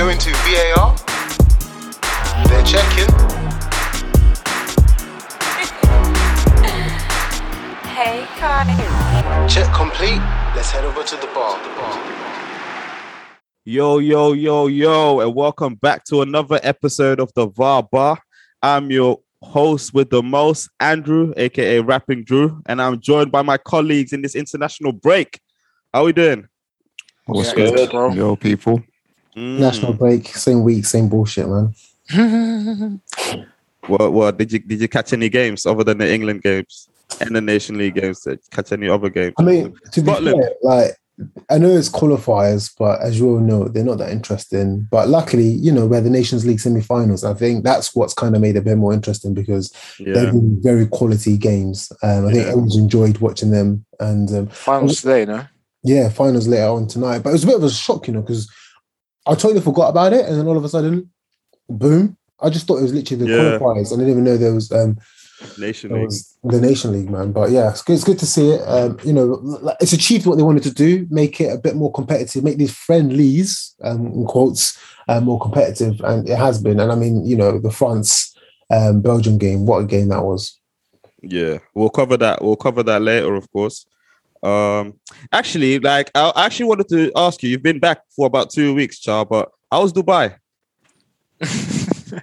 going to VAR. They're checking. Hey, Kai. Check complete. Let's head over to the bar. The bar. Yo, yo, yo, yo, and welcome back to another episode of the VAR Bar. I'm your host with the most, Andrew, aka Rapping Drew, and I'm joined by my colleagues in this international break. How are we doing? What's Yeah, good, good, bro. yo, people? Mm. National break, same week, same bullshit, man. What, what did you did you catch any games other than the England games and the Nation League games? Did you catch any other games? I mean, to be fair, like I know it's qualifiers, but as you all know, they're not that interesting. But luckily, you know, we're the Nations League semi-finals. I think that's what's kind of made it a bit more interesting because yeah, they've been very quality games. Um, I think everyone's enjoyed watching them, and um, Finals today, no? yeah, finals later on tonight. But it was a bit of a shock, you know, because I totally forgot about it, and then all of a sudden, boom! I just thought it was literally the Yeah. qualifiers. I didn't even know there was um, Nation League. the Nation League, man. But yeah, it's good, it's good to see it. Um, you know, it's achieved what they wanted to do, make it a bit more competitive, make these friendlies, um, in quotes, uh, more competitive, and it has been. And I mean, you know, the France um, Belgium game, what a game that was. Yeah, we'll cover that. We'll cover that later, of course. Um, actually, like I I actually wanted to ask you. You've been back for about two weeks, Char, but how was Dubai?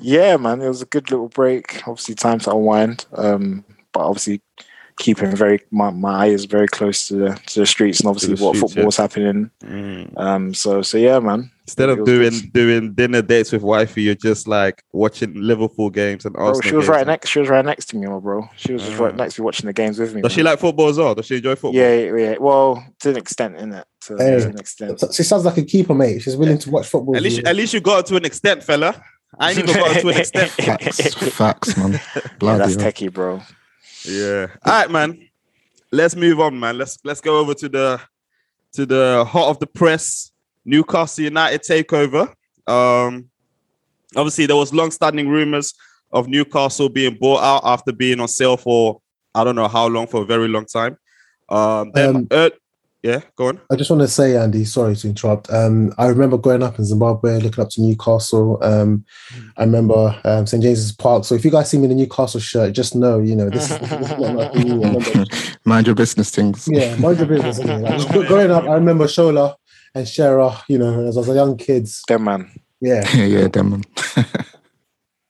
Yeah, man, it was a good little break. Obviously, time to unwind. Um, but obviously, keeping very my, my eye is very close to the to the streets and obviously the what streets, football's happening. Mm. Um, so so yeah, man. Instead of doing good. doing dinner dates with wifey, you're just like watching Liverpool games and Bro, she was games. right next. She was right next to me, my bro. She was just right Ah. next to me watching the games with me. Does she like football as well? Does she enjoy football? Yeah, yeah, yeah. Well, to an extent, in it. To, Hey. to an extent. She sounds like a keeper, mate. She's willing to watch football. At least, you. at least you got to an extent, fella. I ain't even got to an extent. Facts, facts, man. Yeah, Bloody that's hell. techie, bro. Yeah. All right, man. Let's move on, man. Let's let's go over to the to the heart of the press Newcastle United takeover. Um, obviously there was long-standing rumors of Newcastle being bought out after being on sale for I don't know how long for a very long time. Um, then, Um, uh, yeah, go on. I just want to say, Andy, sorry to interrupt. Um, I remember growing up in Zimbabwe, looking up to Newcastle. Um, I remember um, St James's Park. So if you guys see me in a Newcastle shirt, just know, you know, this, this is not nothing new. Mind your business things. Yeah, mind your business. innit? Like, growing up, I remember Shola and Shearer, you know, as I was a young kids. Them man. Yeah. yeah, yeah, them, man.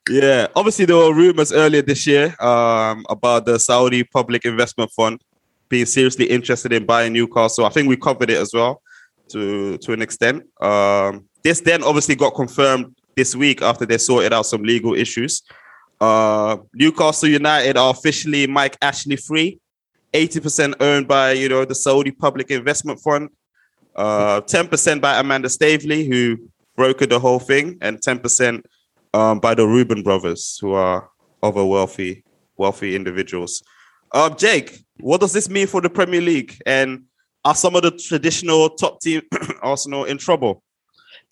Yeah, obviously there were rumors earlier this year um, about the Saudi Public Investment Fund being seriously interested in buying Newcastle. I think we covered it as well to to an extent. Um, this then obviously got confirmed this week after they sorted out some legal issues. Uh, Newcastle United are officially Mike Ashley free, eighty percent owned by you know the Saudi Public Investment Fund, uh, ten percent by Amanda Staveley, who brokered the whole thing, and ten percent um, by the Reuben brothers, who are other wealthy, wealthy individuals. Um, Jake, what does this mean for the Premier League? And are some of the traditional top team Arsenal in trouble?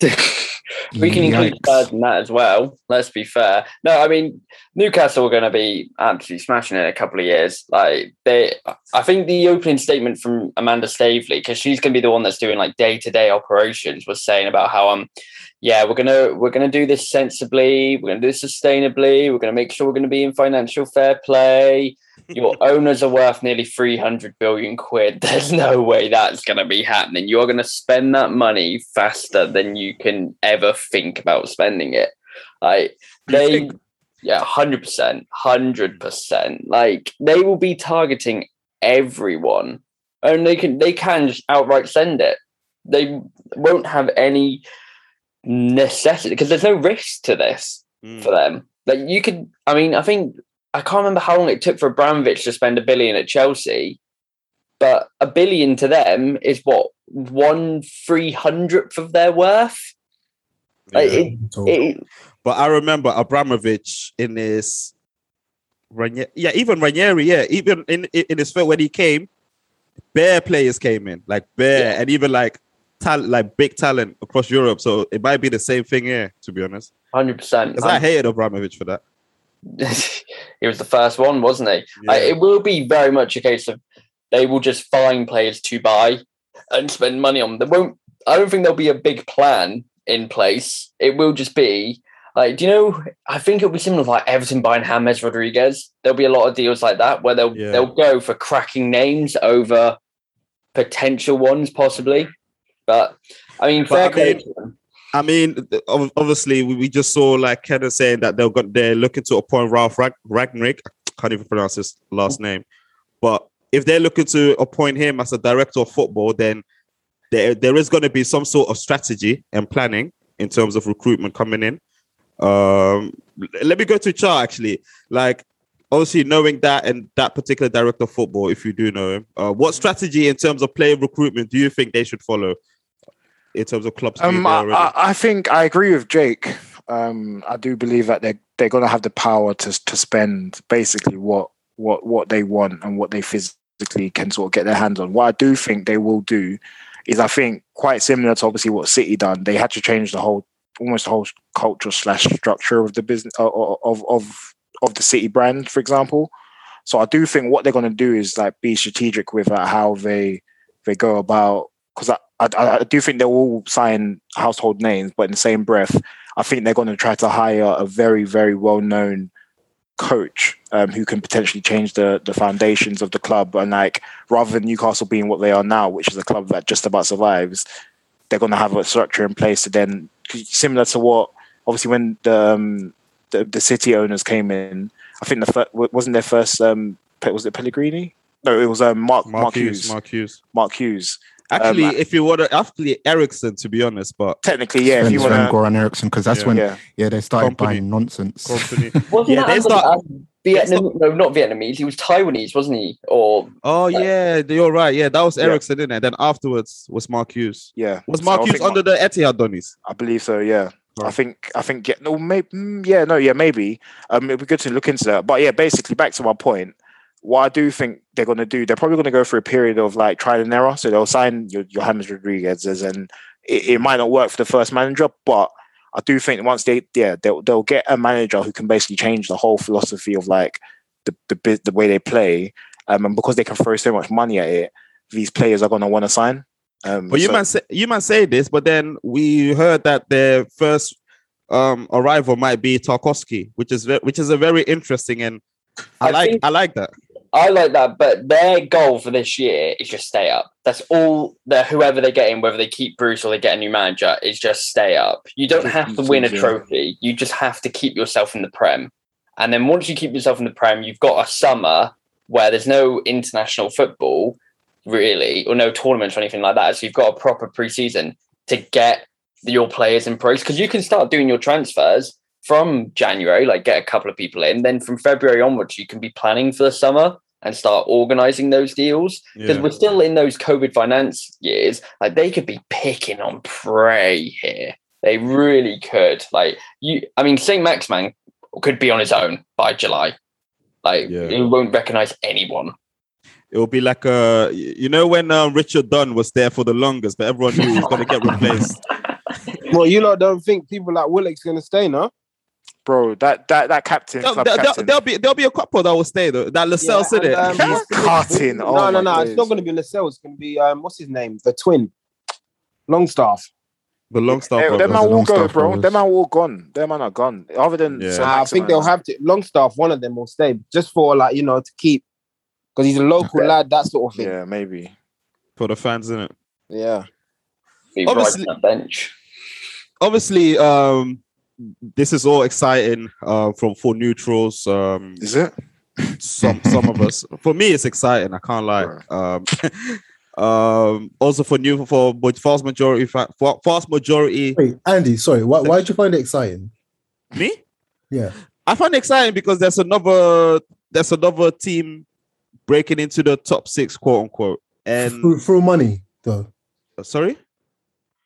we can include Yikes. Spurs in that as well. Let's be fair. No, I mean Newcastle are going to be absolutely smashing it in a couple of years. Like they, I think the opening statement from Amanda Staveley because she's going to be the one that's doing like day to day operations, was saying about how um, yeah, we're gonna we're gonna do this sensibly. We're gonna do this sustainably. We're gonna make sure we're gonna be in financial fair play. Your owners are worth nearly 300 billion quid. There's no way that's going to be happening. You're going to spend that money faster than you can ever think about spending it. Like they, yeah, 100%, 100%. Like they will be targeting everyone and they can, they can just outright send it. They won't have any necessity because there's no risk to this Mm. for them. Like you could, I mean, I think I can't remember how long it took for Abramovich to spend a billion at Chelsea, but a billion to them is what one three hundredth of their worth. Like, Yeah. it, it, But I remember Abramovich in his Ranieri, yeah, even Ranieri, yeah, even in in his first when he came, bare players came in, like bare, Yeah. and even like talent, like big talent across Europe. So it might be the same thing here, to be honest. Hundred percent. Because I hated Abramovich for that. he was the first one, wasn't he? Like, it will be very much a case of they will just find players to buy and spend money on. There won't. I don't think there'll be a big plan in place. It will just be like, do you know? I think it'll be similar to like Everton buying James Rodriguez. There'll be a lot of deals like that where they'll Yeah. they'll go for cracking names over potential ones, possibly. But I mean, But I fair mean- I mean, obviously, we, just saw like Kenneth saying that they're got they're looking to appoint Ralph Rag- Ragnick. I can't even pronounce his last name, but if they're looking to appoint him as a director of football, then there there is going to be some sort of strategy and planning in terms of recruitment coming in. Um, let me go to Char actually. Like, obviously, knowing that and that particular director of football, if you do know him, uh, what strategy in terms of player recruitment do you think they should follow? In terms of clubs, Um, I, I, think I agree with Jake. Um, I do believe that they're they're going to have the power to to spend basically what what what they want and what they physically can sort of get their hands on. What I do think they will do is I think quite similar to obviously what City done. They had to change the whole almost the whole culture slash structure of the business of of of, of the City brand, for example. So I do think what they're going to do is like be strategic with uh, how they they go about because I, I I do think they will all sign household names, but in the same breath, I think they're going to try to hire a very very well known coach um, who can potentially change the the foundations of the club and like rather than Newcastle being what they are now, which is a club that just about survives, they're going to have a structure in place to then similar to what obviously when the um, the, the city owners came in, I think the fir- wasn't their first um was it Pellegrini? No, it was um, Mark Mark, Mark Hughes. Hughes, Mark Hughes. Mark Hughes. Actually, Um, if you want to, actually Eriksson, to be honest, but Technically, yeah. If you want to, Goran Eriksson, because that's Yeah. when yeah, yeah they started Company. buying nonsense. company. Wasn't Yeah, that they start- um, Vietnam? No, not Vietnamese. He was Taiwanese, wasn't he? Or oh yeah, you're right. Yeah, that was Yeah. Eriksson in it. Then afterwards was Mark Hughes. yeah. Was Mark I Hughes think under the Etihad Donnies? I believe so. Yeah. I think I think yeah, no maybe yeah no yeah maybe um it'd be good to look into that but yeah basically back to my point what I do think they're going to do they're probably going to go through a period of like trial and error so they'll sign your, your James Rodriguez and it, it might not work for the first manager but I do think once they yeah they'll, they'll get a manager who can basically change the whole philosophy of like the the, the way they play um and because they can throw so much money at it these players are going to want to sign um But you so- might say you might say this, but then we heard that their first um arrival might be Tarkovsky, which is ve- which is a very interesting and I, I like think- I like that. I like that, but their goal for this year is just stay up. That's all. The whoever they get in, whether they keep Bruce or they get a new manager, is just stay up. You don't have to win a trophy. You just have to keep yourself in the Prem. And then once you keep yourself in the Prem, you've got a summer where there's no international football really, or no tournaments or anything like that. So you've got a proper preseason to get your players in place because you can start doing your transfers from January, like get a couple of people in. Then from February onwards, you can be planning for the summer and start organizing those deals because Yeah. we're still in those COVID finance years. Like they could be picking on prey here. They really could. Like you, I mean, Saint-Maximin could be on his own by July. Like Yeah. he won't recognize anyone. It will be like uh you know when uh, Richard Dunne was there for the longest, but everyone knew he was gonna get replaced. Well, you lot don't think people like Willock's gonna stay, no? Bro that that that captain There'll, club there'll- captain there'll be there'll be a couple that will stay though. That Lascelles said it. and, um, what's the- Carting, No, oh no, my no. It's not going to be Lascelles. It's going to be um, what's his name? The twin, Longstaff. the Longstaff. Hey, them man the will go, bro. brothers. Them man all gone. Them man are gone. Other than Yeah. Sir I think they'll have to Longstaff. One of them will stay just for like you know to keep because he's a local Okay. lad. That sort of thing. Yeah, maybe. for the fans, isn't it? Yeah. Be Obviously- right on the bench. Obviously, um, this is all exciting uh, from for neutrals. Um, Is it? some some of us. For me, it's exciting. I can't lie. Um, um, also for new for but vast majority, fa- for vast majority, Wait, Andy, sorry, why why did you find it exciting? me. Yeah. I find it exciting because there's another there's another team breaking into the top six, quote unquote. And through, through money, though. sorry,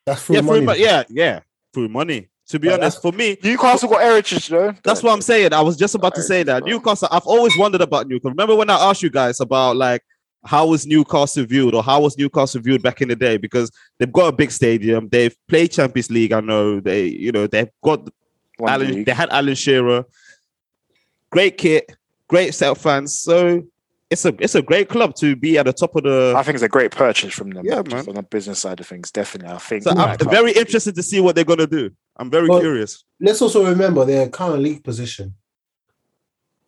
That's through yeah, money. through, yeah, yeah, through money. To be But honest, for me, Newcastle got heritage though. That's what I'm saying. I was just about to say that. Newcastle. I've always wondered about Newcastle. Remember when I asked you guys about like how was Newcastle viewed or how was Newcastle viewed back in the day? Because they've got a big stadium. They've played Champions League. I know they, you know, they've got One Alan. league. They had Alan Shearer. Great kit, great set of fans. So it's a it's a great club to be at the top of the. I think it's a great purchase from them. Yeah, man. From the business side of things, definitely. I think. So I'm very interested to see what they're gonna do. I'm very Well- curious. Let's also remember their current league position.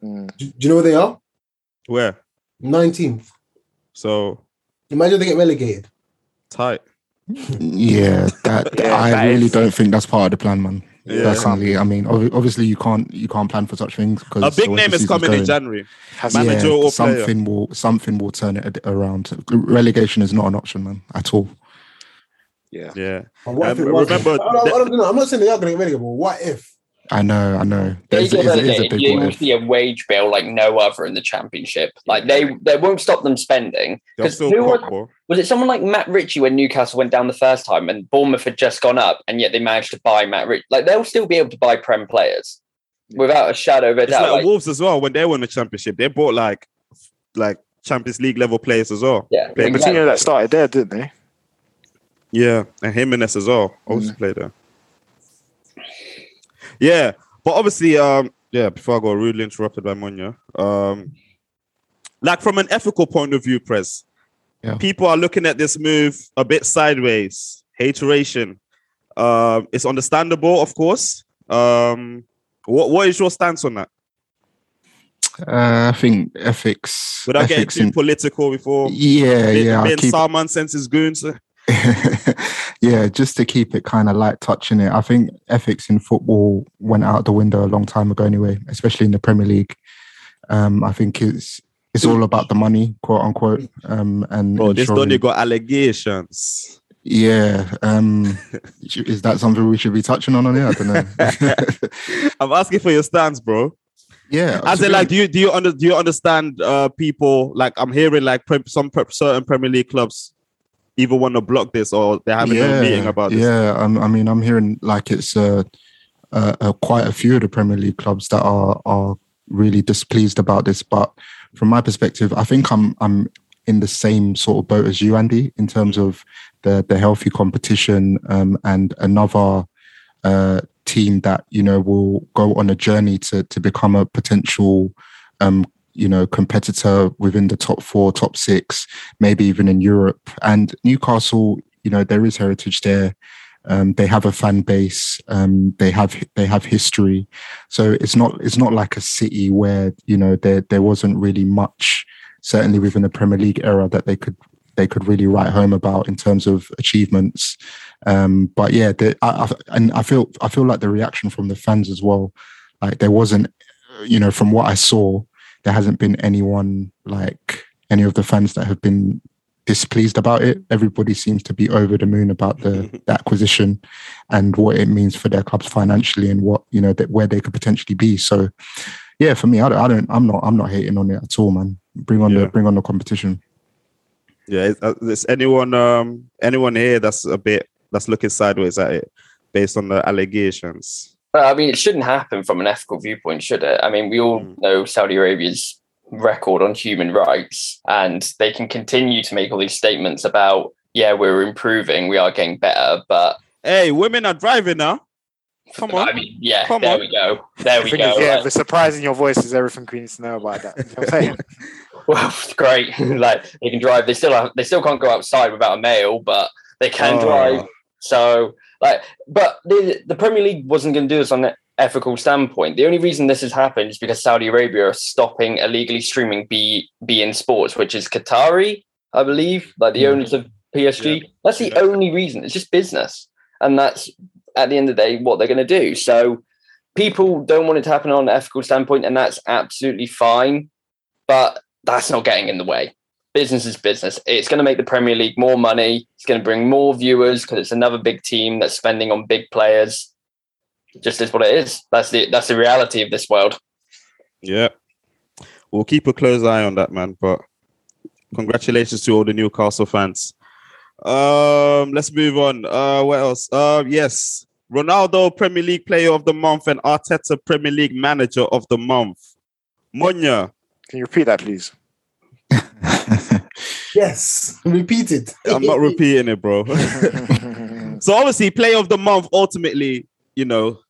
Mm. Do, do you know where they are? Where? 19th. So Imagine they get relegated. tight. Yeah, that Yeah, I that really is- don't think that's part of the plan, man. Yeah. Personally, I mean, obvi- obviously you can't you can't plan for such things because A big name is coming in January. Has Man- manager or player? something will something will turn it around. Relegation is not an option, man, at all. Yeah. Yeah. But what if Um, it was? remember I don't, I don't know. I'm not saying they are going to get relegated, but what if? I know, I know. They There's, get it is, it is a relegated, big you will see a wage bill like no other in the championship. Like they, they won't stop them spending. Because still who was, pop, was it? Someone like Matt Ritchie when Newcastle went down the first time and Bournemouth had just gone up, and yet they managed to buy Matt Ritchie. Like they'll still be able to buy Prem players without a shadow of a It's doubt. like Like, Wolves as well when they won the championship. They bought like like Champions League level players as well. yeah, Play- exactly. Coutinho that started there, didn't they? Yeah, and Jimenez as well also played there. Yeah, but obviously, um, yeah. Before I got rudely interrupted by Monya. Um, like from an ethical point of view, Press, Yeah. people are looking at this move a bit sideways. Hateration. Um, it's understandable, of course. Um, what what is your stance on that? Uh, I think ethics. Without getting ethics too in, political before, yeah, yeah. I'll Ben keep, Salman sends his goons. yeah, just to keep it kind of light touching it. I think ethics in football went out the window a long time ago anyway, especially in the Premier League. Um, I think it's it's all about the money, quote unquote. Um, and Bro, this Donny got allegations. yeah. Um, is that something we should be touching on on here? I don't know. I'm asking for your stance, bro. yeah, As in, like, do you do you under, do you understand uh people like I'm hearing like pre- some pre- certain Premier League clubs even want to block this or they're having a meeting about this. Yeah, um, I mean, I'm hearing like it's uh, uh, uh, quite a few of the Premier League clubs that are are really displeased about this. But from my perspective, I think I'm I'm in the same sort of boat as you, Andy, in terms of the the healthy competition um, and another uh, team that you know will go on a journey to to become a potential um, you know competitor within the top four, top six, maybe even in Europe. And Newcastle, you know, there is heritage there. Um, they have a fan base. Um, they have they have history. So it's not it's not like a city where you know there there wasn't really much, certainly within the Premier League era, that they could they could really write home about in terms of achievements. Um, but yeah, the, I, I, and I feel I feel like the reaction from the fans as well. Like there wasn't, you know, from what I saw, there hasn't been anyone like any of the fans that have been displeased about it. Everybody seems to be over the moon about the, the acquisition and what it means for their clubs financially and what you know that where they could potentially be. So, yeah, for me, I don't, I don't I'm not, I'm not hating on it at all, man. Bring on Yeah. the, bring on the competition. Yeah, is, uh, is anyone um anyone here that's a bit that's looking sideways at it based on the allegations? Well, I mean, it shouldn't happen from an ethical viewpoint, should it? I mean, we all Mm. know Saudi Arabia's record on human rights, and they can continue to make all these statements about, yeah, we're improving, we are getting better, but Hey, women are driving now. Come on. I mean, yeah, Come there on. we go, there we go. is, yeah, Like, the surprise in your voice is everything we need to know about that. You know what I'm saying? well, great. like they can drive. They still have, they still can't go outside without a male, but they can Oh. drive. So like, but the the Premier League wasn't going to do this on an ethical standpoint. The only reason this has happened is because Saudi Arabia are stopping illegally streaming B B in sports, which is Qatari, I believe, like the Yeah. owners of PSG. That's the Yeah. only reason. It's just business, and that's at the end of the day what they're going to do. So people don't want it to happen on an ethical standpoint, and that's absolutely fine. But that's not getting in the way. Business is business. It's going to make the Premier League more money. It's going to bring more viewers because it's another big team that's spending on big players. Just is what it is. That's the that's the reality of this world. Yeah. We'll keep a close eye on that, man. But congratulations to all the Newcastle fans. Um, let's move on. Uh, what else? Uh, yes, Ronaldo Premier League Player of the Month and Arteta Premier League Manager of the Month. Monya, Can you repeat that, please? Yes, repeat it. I'm not repeating it, bro. so obviously, Player of the Month ultimately, you know,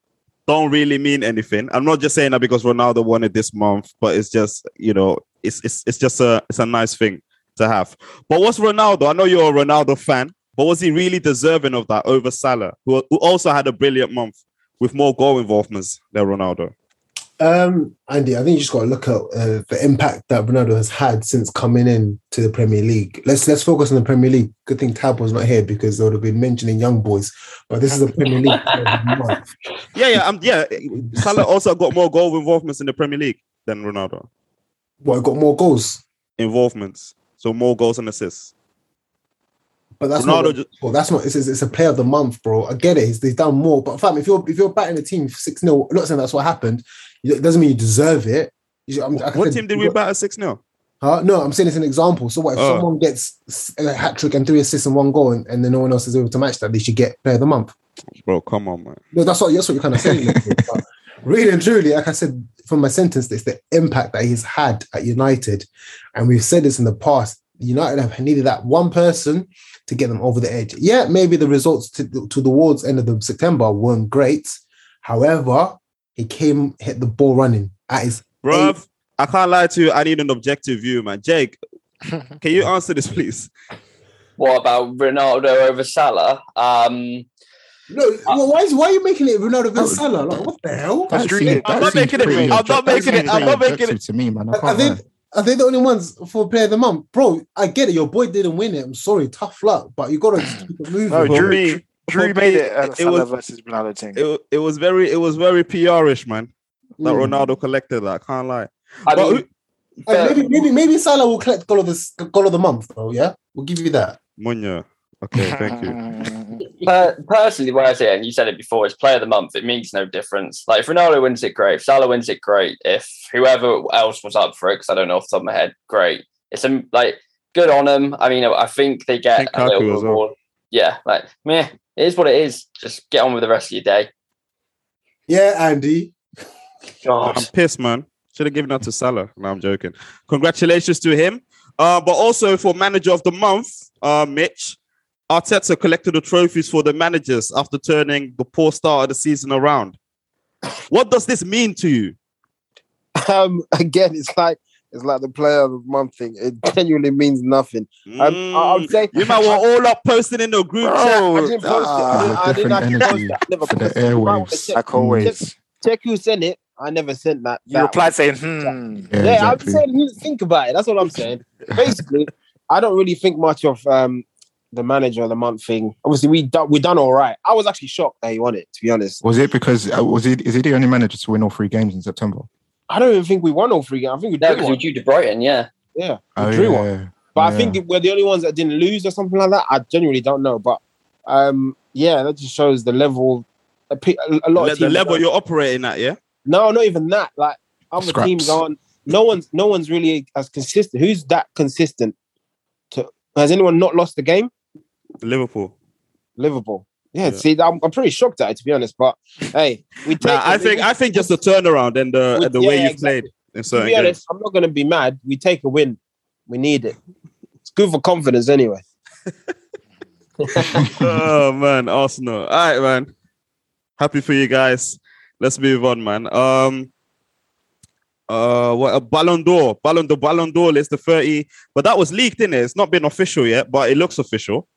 don't really mean anything. I'm not just saying that because Ronaldo won it this month, but it's just you know, it's it's it's just a it's a nice thing to have. But what's Ronaldo? I know you're a Ronaldo fan, but was he really deserving of that over Salah, who, who also had a brilliant month with more goal involvements than Ronaldo? Um, Andy, I think you just got to look at uh, the impact that Ronaldo has had since coming in to the Premier League. Let's let's focus on the Premier League. Good thing Tab was not here because they would have been mentioning young boys. But this is the Premier League. month. Yeah, yeah, um, yeah. Salah also got more goal involvements in the Premier League than Ronaldo. What got more goals? Involvements, so more goals and assists. But that's Ronaldo not. ju- Well, that's not. It's, it's it's a player of the month, bro. I get it. He's, he's done more. But fam, if you're if you're batting a team six 0 not saying that's what happened. It doesn't mean you deserve it. You What team did we bat at 6 0? Huh? No, I'm saying it's an example. So what if Oh. someone gets a hat trick and three assists and one goal, and, and then no one else is able to match that? They should get player of the month. Bro, come on, man. No, that's what that's what you're kind of saying. But really and truly, like I said from my sentence, it's the impact that he's had at United, and we've said this in the past. United have needed that one person to get them over the edge. Yeah, maybe the results to, to the towards end of the September weren't great. However, he came hit the ball running at his Bruv, I can't lie to you. I need an objective view, man. Jake, can you answer this, please? What about Ronaldo over Salah? Um, No, well, why is why are you making it Ronaldo versus Oh, Salah? Like, what the hell? That Street- seems- I'm that not seems making it- I'm not making it- I'm not making it- to me, man. I Are can't they, are they the only ones for player of the month? Bro, I get it. Your boy didn't win it. I'm sorry. Tough luck. But you got to keep it moving. No, For Drew, me- Drew for made me, it a it was- versus Ronaldo thing. It, it was very it was very PR-ish, man. That Mm. Ronaldo collected that. I can't lie. I But mean, who- Uh, maybe, maybe, maybe Salah will collect goal of the goal of the month, though. Yeah, we'll give you that. Munya. Okay, thank you. per- personally, the way I see it, and you said it before, it's player of the month. It means no difference. Like if Ronaldo wins it, great. If Salah wins it, great. If whoever else was up for it, because I don't know off the top of my head, great. It's a, like good on them. I mean, I think they get a little as well. Yeah, like meh, it is what it is. Just get on with the rest of your day. Yeah, Andy. God, I'm pissed, man. Should have given that to Salah. No, I'm joking. Congratulations to him. Uh, but also for manager of the month, uh, Mitch, Arteta collected the trophies for the managers after turning the poor start of the season around. What does this mean to you? Um, again, it's like it's like the player of the month thing. It genuinely means nothing. Um, I, I would say you might were all up posting in the group I chat. didn't post ah, it. I didn't, I didn't actually post energy it. I never for the posted it. You might wanna airwaves. check- like always. Check who sent it. I never sent that. You that replied saying, hmm. Yeah, Yeah, I'm saying think about it. That's what I'm saying. Basically, I don't really think much of um the manager of the month thing. Obviously, we done we done all right. I was actually shocked that he won it. To be honest, Was it because uh, was he is he the only manager to win all three games in September? I don't even think we won all three games. I think we no, drew because we one. due to Brighton. Yeah, Yeah, we Oh, drew one. yeah. But I think we're the only ones that didn't lose or something like that. I genuinely don't know. But um, yeah, that just shows the level. A, a a lot Le- of the level don't- you're operating at, yeah? No, not even that. Like other Scraps. teams aren't. No one's. No one's really as consistent. Who's that consistent? To has anyone not lost the game? Liverpool. Liverpool. Yeah. Yeah. See, I'm, I'm pretty shocked at it to be honest. But hey, we take. Nah, I think I think just the turnaround and the we- and the yeah, way you've exactly. played in to be games. honest, I'm not going to be mad. We take a win. We need it. It's good for confidence anyway. oh man, Arsenal. All right, man. Happy for you guys. Let's move on, man. Um uh what a Ballon d'Or. Ballon d'Or, Ballon d'Or list the 30, but that was leaked in it. It's not been official yet, but it looks official.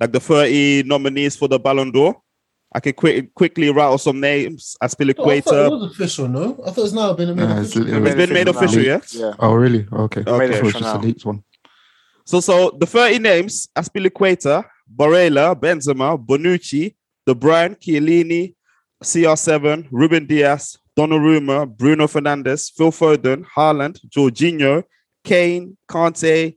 Like the 30 nominees for the Ballon d'Or. I can quick, quickly rattle some names. Oh, I thought it was official. No, I thought it's now been made Yeah, it's- official. it It's been made official, yeah? Yeah. Oh, really? Okay. Okay. I thought it was just a now. leaked one. So, so the 30 names: Azpilicueta, Barella, Benzema, Bonucci, De Bruyne, Chiellini, CR7, Ruben Dias, Donnarumma, Bruno Fernandes, Phil Foden, Haaland, Jorginho, Kane, Kante,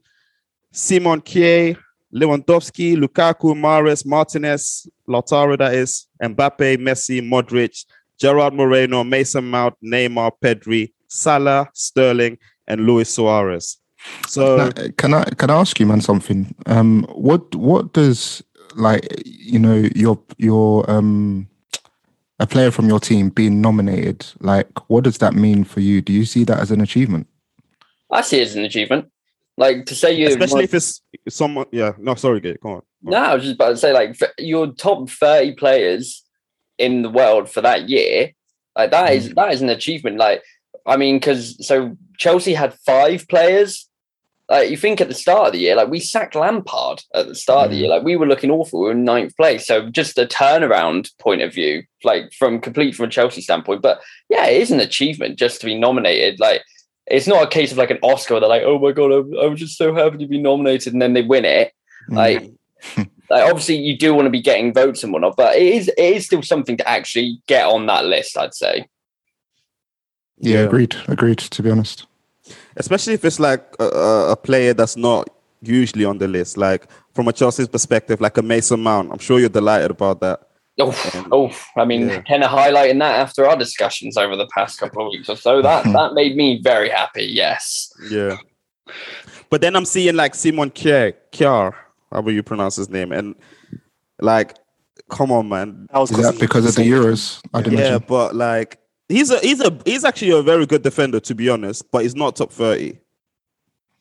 Simon Kier, Lewandowski, Lukaku, Mahrez, Martinez, Lautaro, that is, Mbappe, Messi, Modric, Gerard Moreno, Mason Mount, Neymar, Pedri, Salah, Sterling, and Luis Suarez. So. Now, can I can I ask you, man, something? Um, what what does like you know your your um a player from your team being nominated like what does that mean for you? Do you see that as an achievement? I see it as an achievement. Like to say you, especially if it's someone. Yeah, no, sorry, Gate. Go on. No, I was just about to say, like, your top 30 players in the world for that year, Like that is mm. that is an achievement. Like I mean, because so Chelsea had five players. Like you think at the start of the year, like we sacked Lampard at the start of the mm. year, like we were looking awful. We were in ninth place. So just a turnaround point of view, like from complete from a Chelsea standpoint. But yeah, it is an achievement just to be nominated. Like it's not a case of like an Oscar. They're like, oh my god, I'm, I'm just so happy to be nominated, and then they win it. Mm. Like, like obviously you do want to be getting votes and whatnot, but it is it is still something to actually get on that list. I'd say. Yeah, agreed. Agreed. To be honest, especially if it's like a, a- a player that's not usually on the list. Like from a Chelsea's perspective, like a Mason Mount. I'm sure you're delighted about that. Oh, oh, I mean, Yeah. kind of highlighting that after our discussions over the past couple of weeks or so. That that made me very happy. Yes. Yeah. But then I'm seeing like Simon Kier, Kjaer, however you pronounce his name, and like, come on, man. That was is that because of the Euros? I'd Yeah, imagine. but like, he's a he's a he's actually a very good defender to be honest, but he's not top thirty.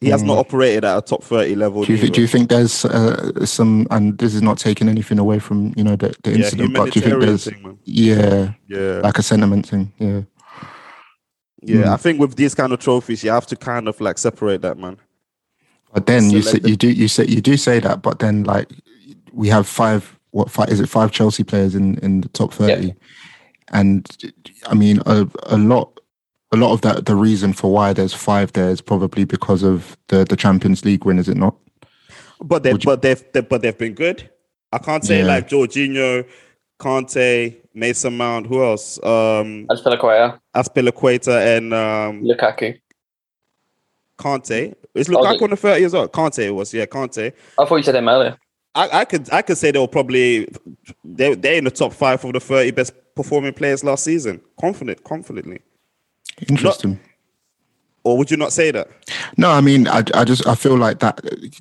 He has not operated at a top thirty level. Do you, thi- do you think there's uh, some, and this is not taking anything away from you know the, the yeah, incident, but do you think there's thing, yeah, Yeah, like a sentiment thing? Yeah, yeah. Mm. I think with these kind of trophies, you have to kind of like separate that, man. but then you So say the- you do you say you do say that, but then like we have five what five is it five Chelsea players in in the top thirty, and I mean a a lot. A lot of that, the reason for why there's five there is probably because of the, the Champions League win, is it not? But they Would you- but they've they, but they've been good. I can't say Yeah. like Jorginho, Kante, Mason Mount. Who else? Um, As Pelaquia, Azpilicueta and um, Lukaku. Kante. Is Lukaku the- on the thirty as well? Kante was yeah, Kante. I thought you said him earlier. I, I could I could say they were probably they they're in the top five of the thirty best performing players last season. Confident, confidently. Interesting. Or would you not say that? No, I mean, I, I just I feel like that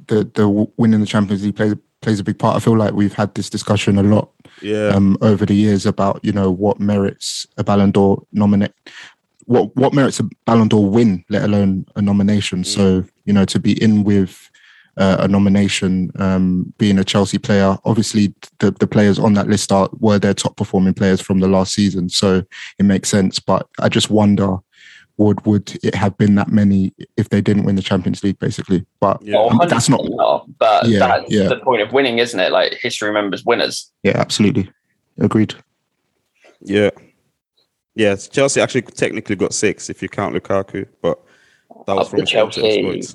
the the winning the Champions League plays plays a big part. I feel like we've had this discussion a lot Yeah. um, over the years about you know what merits a Ballon d'Or nominate, what what merits a Ballon d'Or win, let alone a nomination. So you know to be in with uh, a nomination, um, being a Chelsea player, obviously the the players on that list are were their top performing players from the last season, so it makes sense. But I just wonder. Would would it have been that many if they didn't win the Champions League, basically? But Yeah. Oh, um, that's not not. But Yeah, that's yeah. the point of winning, isn't it? Like history remembers winners. yeah, absolutely agreed. Yeah. Yes, Chelsea actually technically got six if you count Lukaku, but that was Up from the Chelsea. exploits.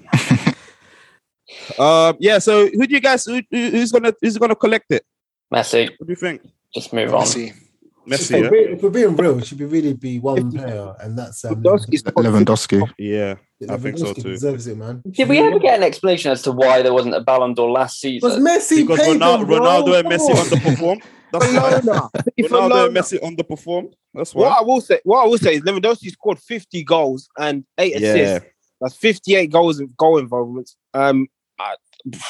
um, yeah. So, who do you guys? Who, who- who's gonna who's gonna collect it? Messi, What do you think? just move on. Messi. Messi. if, Yeah. we're, if we're being real, it should be really be one player, and that's um, Lewandowski's got Lewandowski. Yeah, I think so too. Deserves it, man. Did we ever get an explanation as to why there wasn't a Ballon d'Or last Because season? Messi Because paid Ronaldo, them. Ronaldo and Messi on. underperformed. That's why. Ronaldo and Messi underperformed. That's why. What. I will say, what I will say is Lewandowski scored 50 goals and eight Yeah. assists. That's 58 goals of goal involvements. Um, I,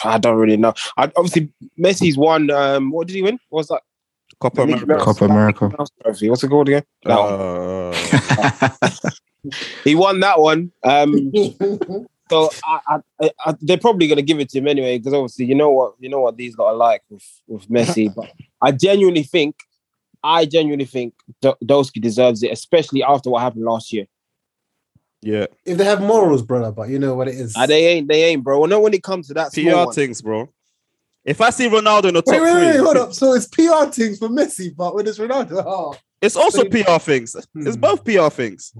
I don't really know. I, obviously, Messi's won. Um, what did he win? What was that? Copa The Mickey America. Mouse- Copa America. Mickey What's it called again? That one. Uh, He won that one. Um, so I, I, I, I, they're probably going to give it to him anyway because obviously you know what you know what these got are like with with Messi. but I genuinely think, I genuinely think Do- Dolski deserves it, especially after what happened last year. yeah, if they have morals, brother, but you know what it is. Ah, they ain't, they ain't, bro. Well, Not when it comes to that PR things, bro. If I see Ronaldo in the top wait, wait, three, wait, hold up. So it's PR things for Messi, but when it's Ronaldo, oh. it's also So PR things. It's Hmm. both PR things.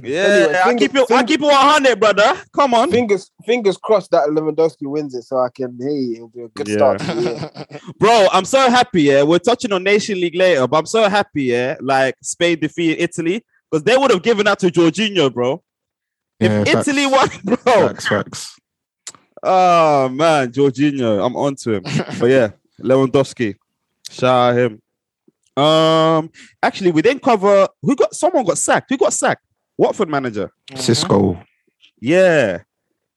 Yeah, Anyway, I finger- keep it. I finger- keep it one hundred, brother. Come on, Fingers, fingers crossed that Lewandowski wins it, so I can. Hey, it'll be a good Yeah. start. To bro. I'm so happy. Yeah, we're touching on Nation League later, but I'm so happy. Yeah, like Spain defeated Italy because they would have given that to Jorginho, bro. If Yeah, facts. Italy won, bro. Facts, facts. Oh man, Jorginho, I'm onto him. but yeah, Lewandowski, shout out him. Um, actually, we didn't cover who got someone got sacked. Who got sacked? Watford manager. Xisco. Yeah.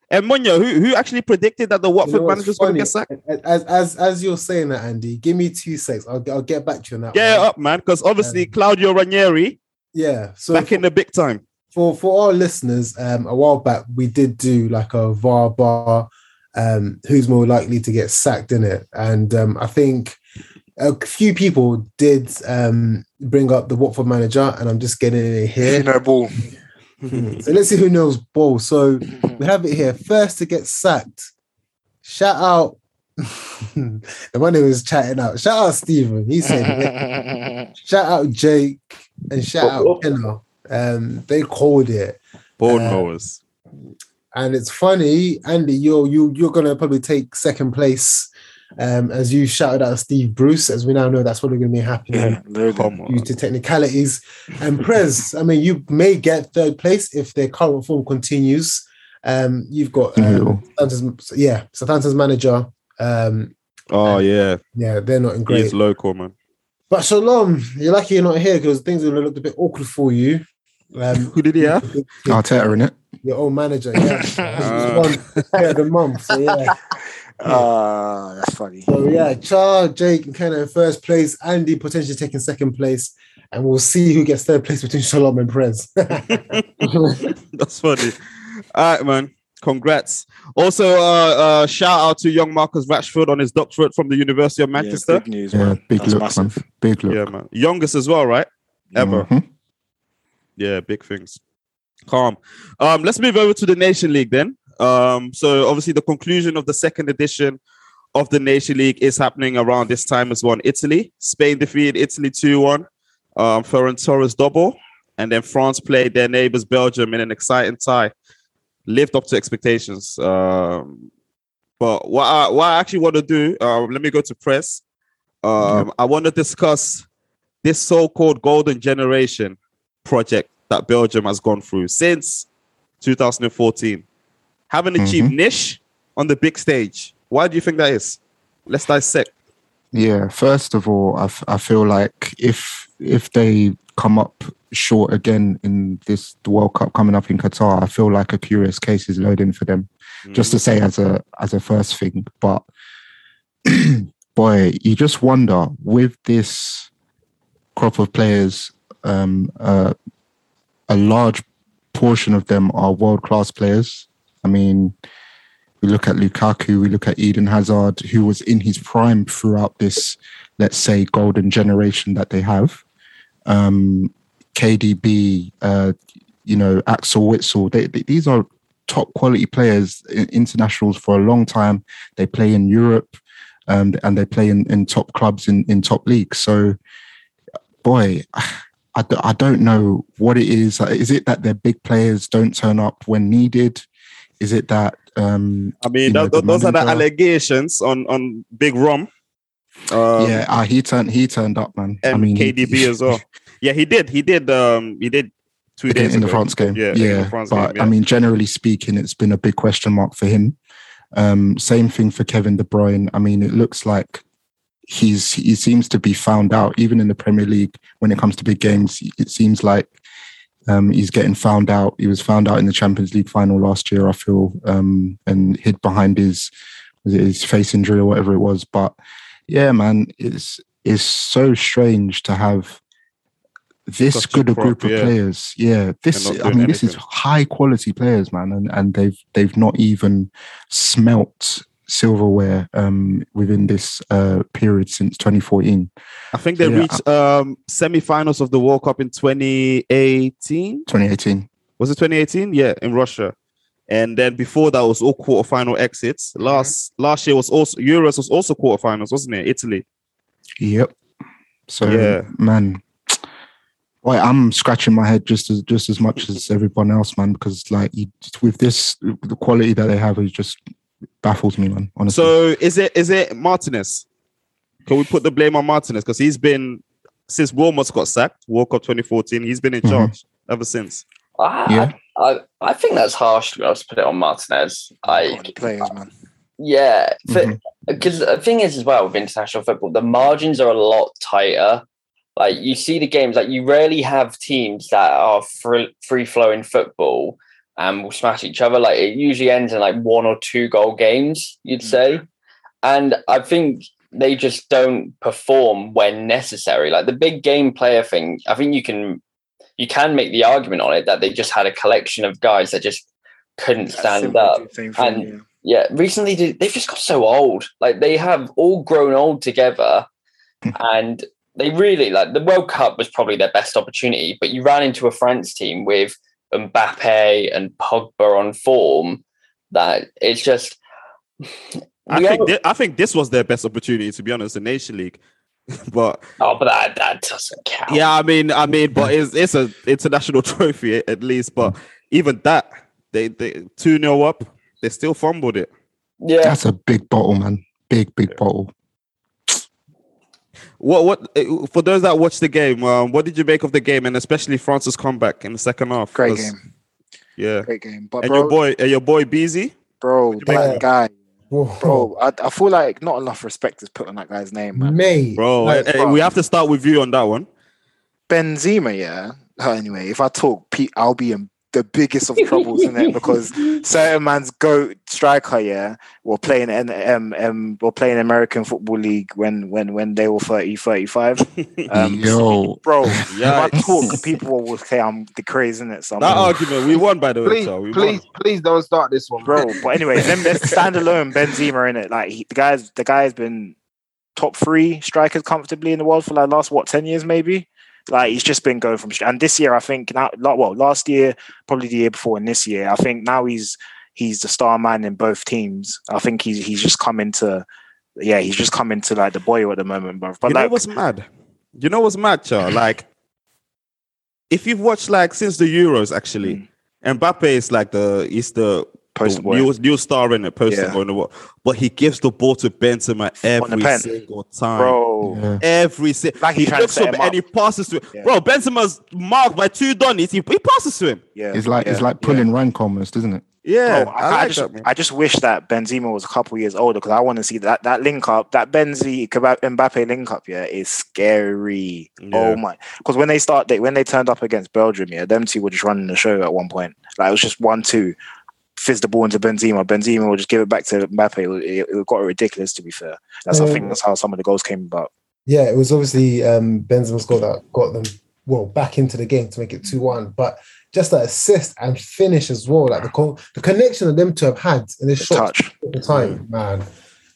And Munya, who who actually predicted that the You Watford know what's manager's going to get sacked? As as as you're saying that, Andy, give me two secs. I'll, I'll get back to you on that. Get one. up, man, because obviously Um, Claudio Ranieri Yeah. So back in the big time. For for our listeners, um, a while back we did do like a VAR bar, um, who's more likely to get sacked in it, and um, I think a few people did um bring up the Watford manager, and I'm just getting it here. You know, ball. so let's see who knows ball. So we have it here. First to get sacked. Shout out. the one who was chatting out. Shout out Stephen. He said, shout out Jake and shout out Kenna. Um, they called it. Uh, mowers. And it's funny, Andy, you're you you're gonna probably take second place. Um, as you shouted out Steve Bruce, as we now know that's probably gonna be happening Yeah. Due to technicalities. And Prez, I mean, you may get third place if their current form continues. Um, you've got um, Southampton's, yeah, Southampton's manager. Um, Oh yeah, yeah, they're not in great. is local, man. But Shalom, you're lucky you're not here because things would have looked a bit awkward for you. Um, Who did he have? Arteta in it. Your old manager, yeah. Ah. He's one of the month. So yeah. Ah, that's funny. So yeah, Char, Jake, and Kenna in first place. Andy potentially taking second place. And we'll see who gets third place between Shalom and Prez. That's funny. All right, man. Congrats. Also, uh, uh, shout out to young Marcus Rashford on his doctorate from the University of Yeah, Manchester. big news, Yeah, man. big That's look, massive. man. Big look. Yeah, man. Youngest as well, right? Ever. Mhm. Yeah, big things. Calm. Um, let's move over to the Nation League then. Um, so obviously the conclusion of the second edition of the Nation League is happening around this time as well in Italy. Spain defeated Italy 2-1. Um, Ferran Torres double. And then France played their neighbors Belgium in an exciting tie. Lived up to expectations. Um, but what I, what I actually want to do, uh, let me go to press. Um, I want to discuss this so-called golden generation project that Belgium has gone through since 2014. Haven't mm-hmm. achieved niche on the big stage. Why do you think that is? Let's dissect. Yeah, first of all, I, f- I feel like if if they come up short again in this the World Cup coming up in Qatar, I feel like a curious case is loading for them. Just to mm. say as a as a first thing, but boy, you just wonder with this crop of players, um, uh, a large portion of them are world class players. I mean, we look at Lukaku, we look at Eden Hazard, who was in his prime throughout this, let's say, golden generation that they have. Um, KDB, uh, you know, Axel Witsel, they, they, these are top quality players, internationals for a long time. They play in Europe um, and they play in, in top clubs in, in top leagues. So, boy, I, d- I don't know what it is. Is it that their big players don't turn up when needed? Is it that um, I mean, you know, tho- the those are the allegations on on Big Rom. Um, yeah, uh, he turned he turned up, man. and I mean, KDB as well. Yeah, he did. He did. Um, he did two in, days in the ago. France game. Yeah, Yeah, France but game, yeah. I mean, generally speaking, it's been a big question mark for him. Um, same thing for Kevin De Bruyne. I mean, it looks like he's he seems to be found out even in the Premier League when it comes to big games. It seems like um, he's getting found out. He was found out in the Champions League final last year, I feel, um, and hid behind his his face injury or whatever it was. But yeah, man, it's it's so strange to have this Such good a group of yeah. players. Yeah, this I mean, this is high quality players, man, and and they've they've not even smelt silverware um, within this uh, period since 2014, I think they Yeah. reached um semi-finals of the World Cup in 2018. 2018. Was it 2018? Yeah, in Russia. And then before that was all quarterfinal exits. Last last year was also Euros was also quarterfinals, wasn't it? Italy. Yep. So Yeah. man, boy, I'm scratching my head just as just as much as everyone else, man, because like you, with this the quality that they have, is just baffles me, man. Honestly. So is it is it Martinez? Can we put the blame on Martinez? Because he's been since Wilmots got sacked, World Cup 2014, he's been in Mhm. charge ever since. I, Yeah. I, I think that's harsh to be honest, to put it on Martinez. Quality Like, players, man. yeah, Mhm. because the thing is as well with international football, the margins are a lot tighter. Like you see the games, like you rarely have teams that are free, free flowing football and we'll smash each other. Like it usually ends in like one or two goal games, you'd say. And I think they just don't perform when necessary. Like the big game player thing, I think you can you can make the argument on it that they just had a collection of guys that just couldn't stand up. to the thing, and- Yeah, recently they- they've just got so old. Like they have all grown old together, and they really like the World Cup was probably their best opportunity, but you ran into a France team with Mbappe and Pogba on form that it's just. I think are- thi- I think this was their best opportunity to be honest, the Nation League. but oh, but that that doesn't count. yeah, I mean, I mean, but it's it's a international trophy at least. But even that, they they two 0 up, they still fumbled it. yeah. That's a big bottle, man. Big, big bottle. What what eh, for those that watched the game? Um, what did you make of the game, and especially France's comeback in the second half? Great game. Yeah, Great game. But and bro, your boy, and your boy Beezy. bro, that guy, Whoa. bro, I, I feel like not enough respect is put on that guy's name, man. Mate, Bro, like, eh, eh, we have to start with you on that one. Benzema, yeah. Oh, anyway, if I talk, Pete, I'll be in the biggest of troubles in it because certain man's goat striker, yeah, were playing in um, um were playing American Football League when when when they were 30, 35. Um, Yo, bro, yeah, I talk, people will say I'm the crazy in it. So I'm That argument, we won by the way. Please, So we please, won. please don't start this one, bro. But anyway, then let's stand alone. Benzema in it, like he, the guy's the guy has been top three strikers comfortably in the world for like last what ten years maybe. Like he's just been going from and this year I think now well last year probably the year before and this year I think now he's he's the star man in both teams. I think he's he's just come into yeah he's just come into like the boy at the moment, bro. But you know like what's mad? You know what's mad, Char? Like, if you've watched like since the Euros, actually, mm. Mbappe is like the he's the poster the new, new star in the poster Yeah. boy in the world. But he gives the ball to Benzema every single time. Bro, yeah. Every single Like he he's trying to looks set up and he passes to him. Yeah. Bro, Benzema's marked by two Donnies. He, he passes to him. yeah, it's like it's yeah, like yeah. pulling rank almost, isn't it? Yeah, Bro, I, I, I just, that. I just wish that Benzema was a couple years older because I want to see that that link up, that Benzi Mbappe link up. Yeah, is scary. Yeah. Oh my! Because when they start, they, when they turned up against Belgium, yeah, them two were just running the show at one point. Like it was just one two, fizz the ball into Benzema. Benzema will just give it back to Mbappe. It, it, it got ridiculous. To be fair, that's I think that's how some of the goals came about. yeah, it was obviously um, Benzema's goal that got them well back into the game to make it two one. But just that assist and finish as well, like the co- the connection that them to have had in this The short touch. the time, man,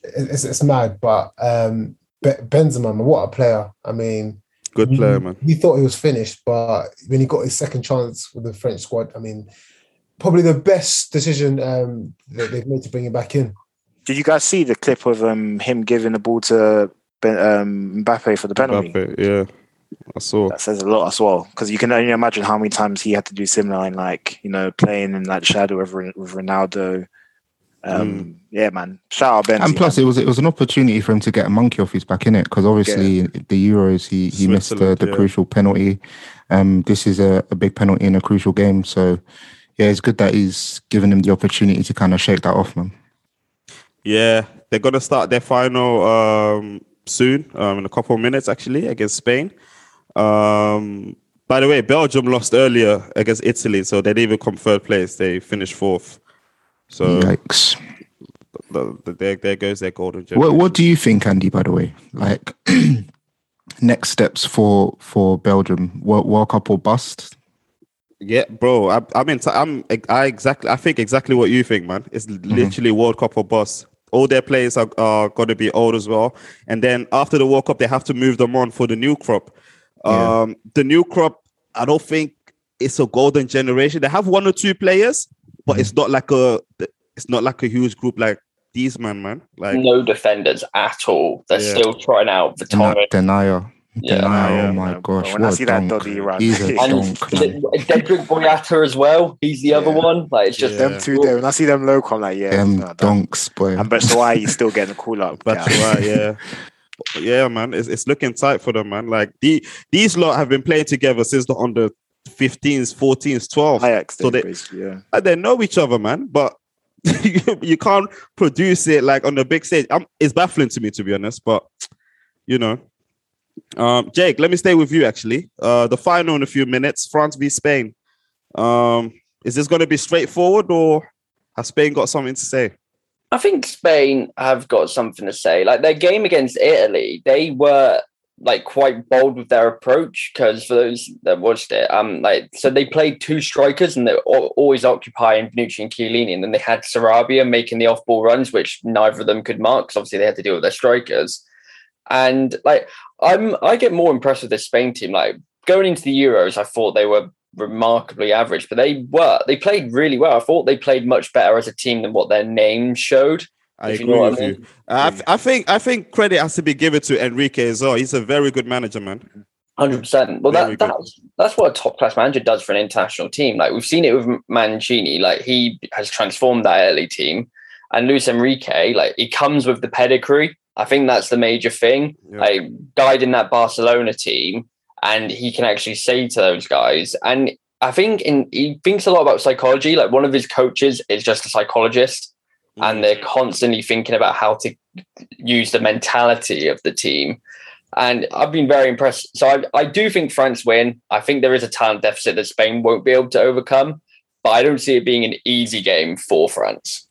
it- it's, it's mad. But um, Be- Benzema, man, what a player! I mean, Good player, man. We thought he was finished, but when he got his second chance with the French squad, I mean, probably the best decision um, that they've made to bring him back in. Did you guys see the clip of um, him giving the ball to ben, um, Mbappe for the penalty? Mbappe, yeah, I saw. That says a lot as well, because you can only imagine how many times he had to do similar in like you know playing in like the shadow of, with Ronaldo. Um, Yeah, man. Shout out Benzi. And plus, man. it was it was an opportunity for him to get a monkey off his back in it because obviously the Euros he he missed the, the yeah. crucial penalty. Um, this is a, a big penalty in a crucial game, so yeah, it's good that he's given him the opportunity to kind of shake that off, man. Yeah, they're gonna start their final um, soon, um, in a couple of minutes actually against Spain. Um, by the way, Belgium lost earlier against Italy, so they didn't even come third place. They finished fourth. So Yikes! the, the, there, there goes their golden What what do you think, Andy? By the way, like next steps for for Belgium, World, World Cup or bust? Yeah, bro. I, I'm in. I'm. I exactly. I think exactly what you think, man. It's literally World Cup or bust. All their players are, are going to be old as well, and then after the World Cup, they have to move them on for the new crop. Yeah. Um, the new crop. I don't think it's a golden generation. They have one or two players, but it's not like a. It's not like a huge group like these man, man. Like no defenders at all. They're Yeah. still trying out Dena- Vertonghen. Denayer. Yeah. Denayer, Yeah, oh my man. gosh! When I what a see that dunk. Doddy run. He's a And dunk, man. Dedryck Boyata as well. He's the other one. Like it's just Yeah. them two there. When I see them local, I'm like, yeah, Them no, that- donks, boy. And but so why he's still getting a call up? That's Yeah. right, yeah. Yeah, man. It's, it's looking tight for them, man. Like the these lot have been playing together since the under 15s, 14s, 12s. Ajax, So did, they- yeah. They know each other, man. But you, you can't produce it like on the big stage. Um it's baffling to me, to be honest. But you know, um, Jake, let me stay with you. Actually, uh, the final in a few minutes, France v Spain. Um, is this going to be straightforward, or has Spain got something to say? I think Spain have got something to say. Like their game against Italy, they were like quite bold with their approach because for those that watched it, um, like so they played two strikers and they're always occupying Bonucci and Chiellini, and then they had Sarabia making the off-ball runs, which neither of them could mark. 'cause obviously, they had to deal with their strikers. And like I'm I get more impressed with this Spain team. Like going into the Euros, I thought they were remarkably average, but they were they played really well. I thought they played much better as a team than what their name showed. I if you agree know with I you. mean. I, th- I think I think credit has to be given to Enrique as well. He's a very good manager, man. Hundred percent. Well, Very that, good. that's that's what a top class manager does for an international team. Like we've seen it with Mancini. Like he has transformed that early team, and Luis Enrique. Like he comes with the pedigree. I think that's the major thing. Yeah. Like guiding that Barcelona team, and he can actually say to those guys. And I think in he thinks a lot about psychology. Like one of his coaches is just a psychologist, mm. and they're constantly thinking about how to use the mentality of the team. And I've been very impressed. So I, I do think France win. I think there is a talent deficit that Spain won't be able to overcome, but I don't see it being an easy game for France.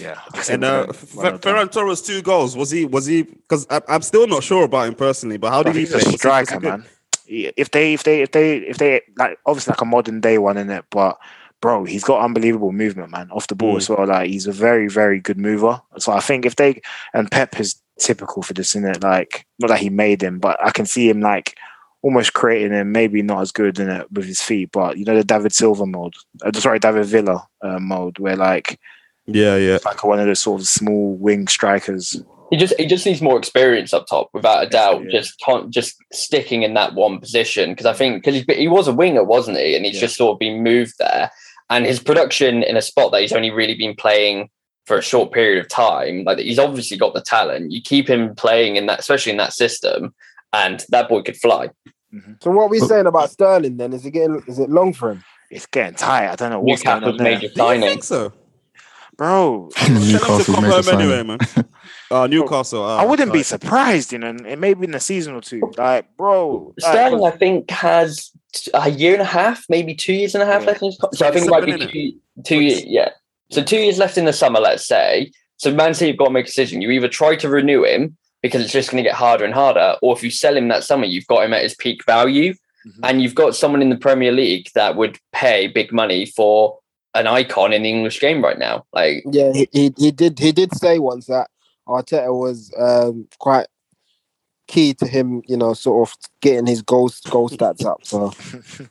Yeah. And uh, Fer- Ferran Torres two goals. Was he? Was he? Because I'm still not sure about him personally. But how did he he's play? a Was he- striker, man. If they, if they, if they, if they, like, obviously like a modern day one in it, but bro, he's got unbelievable movement, man, off the ball Mm. as well. Like, he's a very, very good mover. So I think if they and Pep is typical for this, in it, like, not that he made him, but I can see him like almost creating him, maybe not as good in it with his feet, but you know the David Silva mode, uh, sorry, David Villa uh, mode, where like Yeah, yeah. like one of those sort of small wing strikers. He just he just needs more experience up top, without a doubt. Yeah. Just con- just sticking in that one position because I think because he was a winger, wasn't he? And he's Yeah. just sort of been moved there. And his production in a spot that he's only really been playing for a short period of time, like he's obviously got the talent. You keep him playing in that, especially in that system, and that boy could fly. Mm-hmm. So what are we saying about Sterling then? Is it getting is it long for him? It's getting tight. I don't know what's going on Newcastle's there, major Do you think so? Bro. Tell him to Newcastle come home anyway, man. Uh, Newcastle. Uh, I wouldn't be surprised, you know, and maybe in a season or two. Like, bro, like, Sterling, I think, has a year and a half, maybe two years and a half Yeah. left in his contract. So I think it might be two, two years. Yeah. So two years left in the summer, let's say. So Man City have got to make a decision. You either try to renew him because it's just going to get harder and harder, or if you sell him that summer, you've got him at his peak value, Mhm. and you've got someone in the Premier League that would pay big money for an icon in the English game right now. Like, Yeah, he, he, he did he did say once that Arteta was um, quite key to him, you know, sort of getting his goal goal stats up. So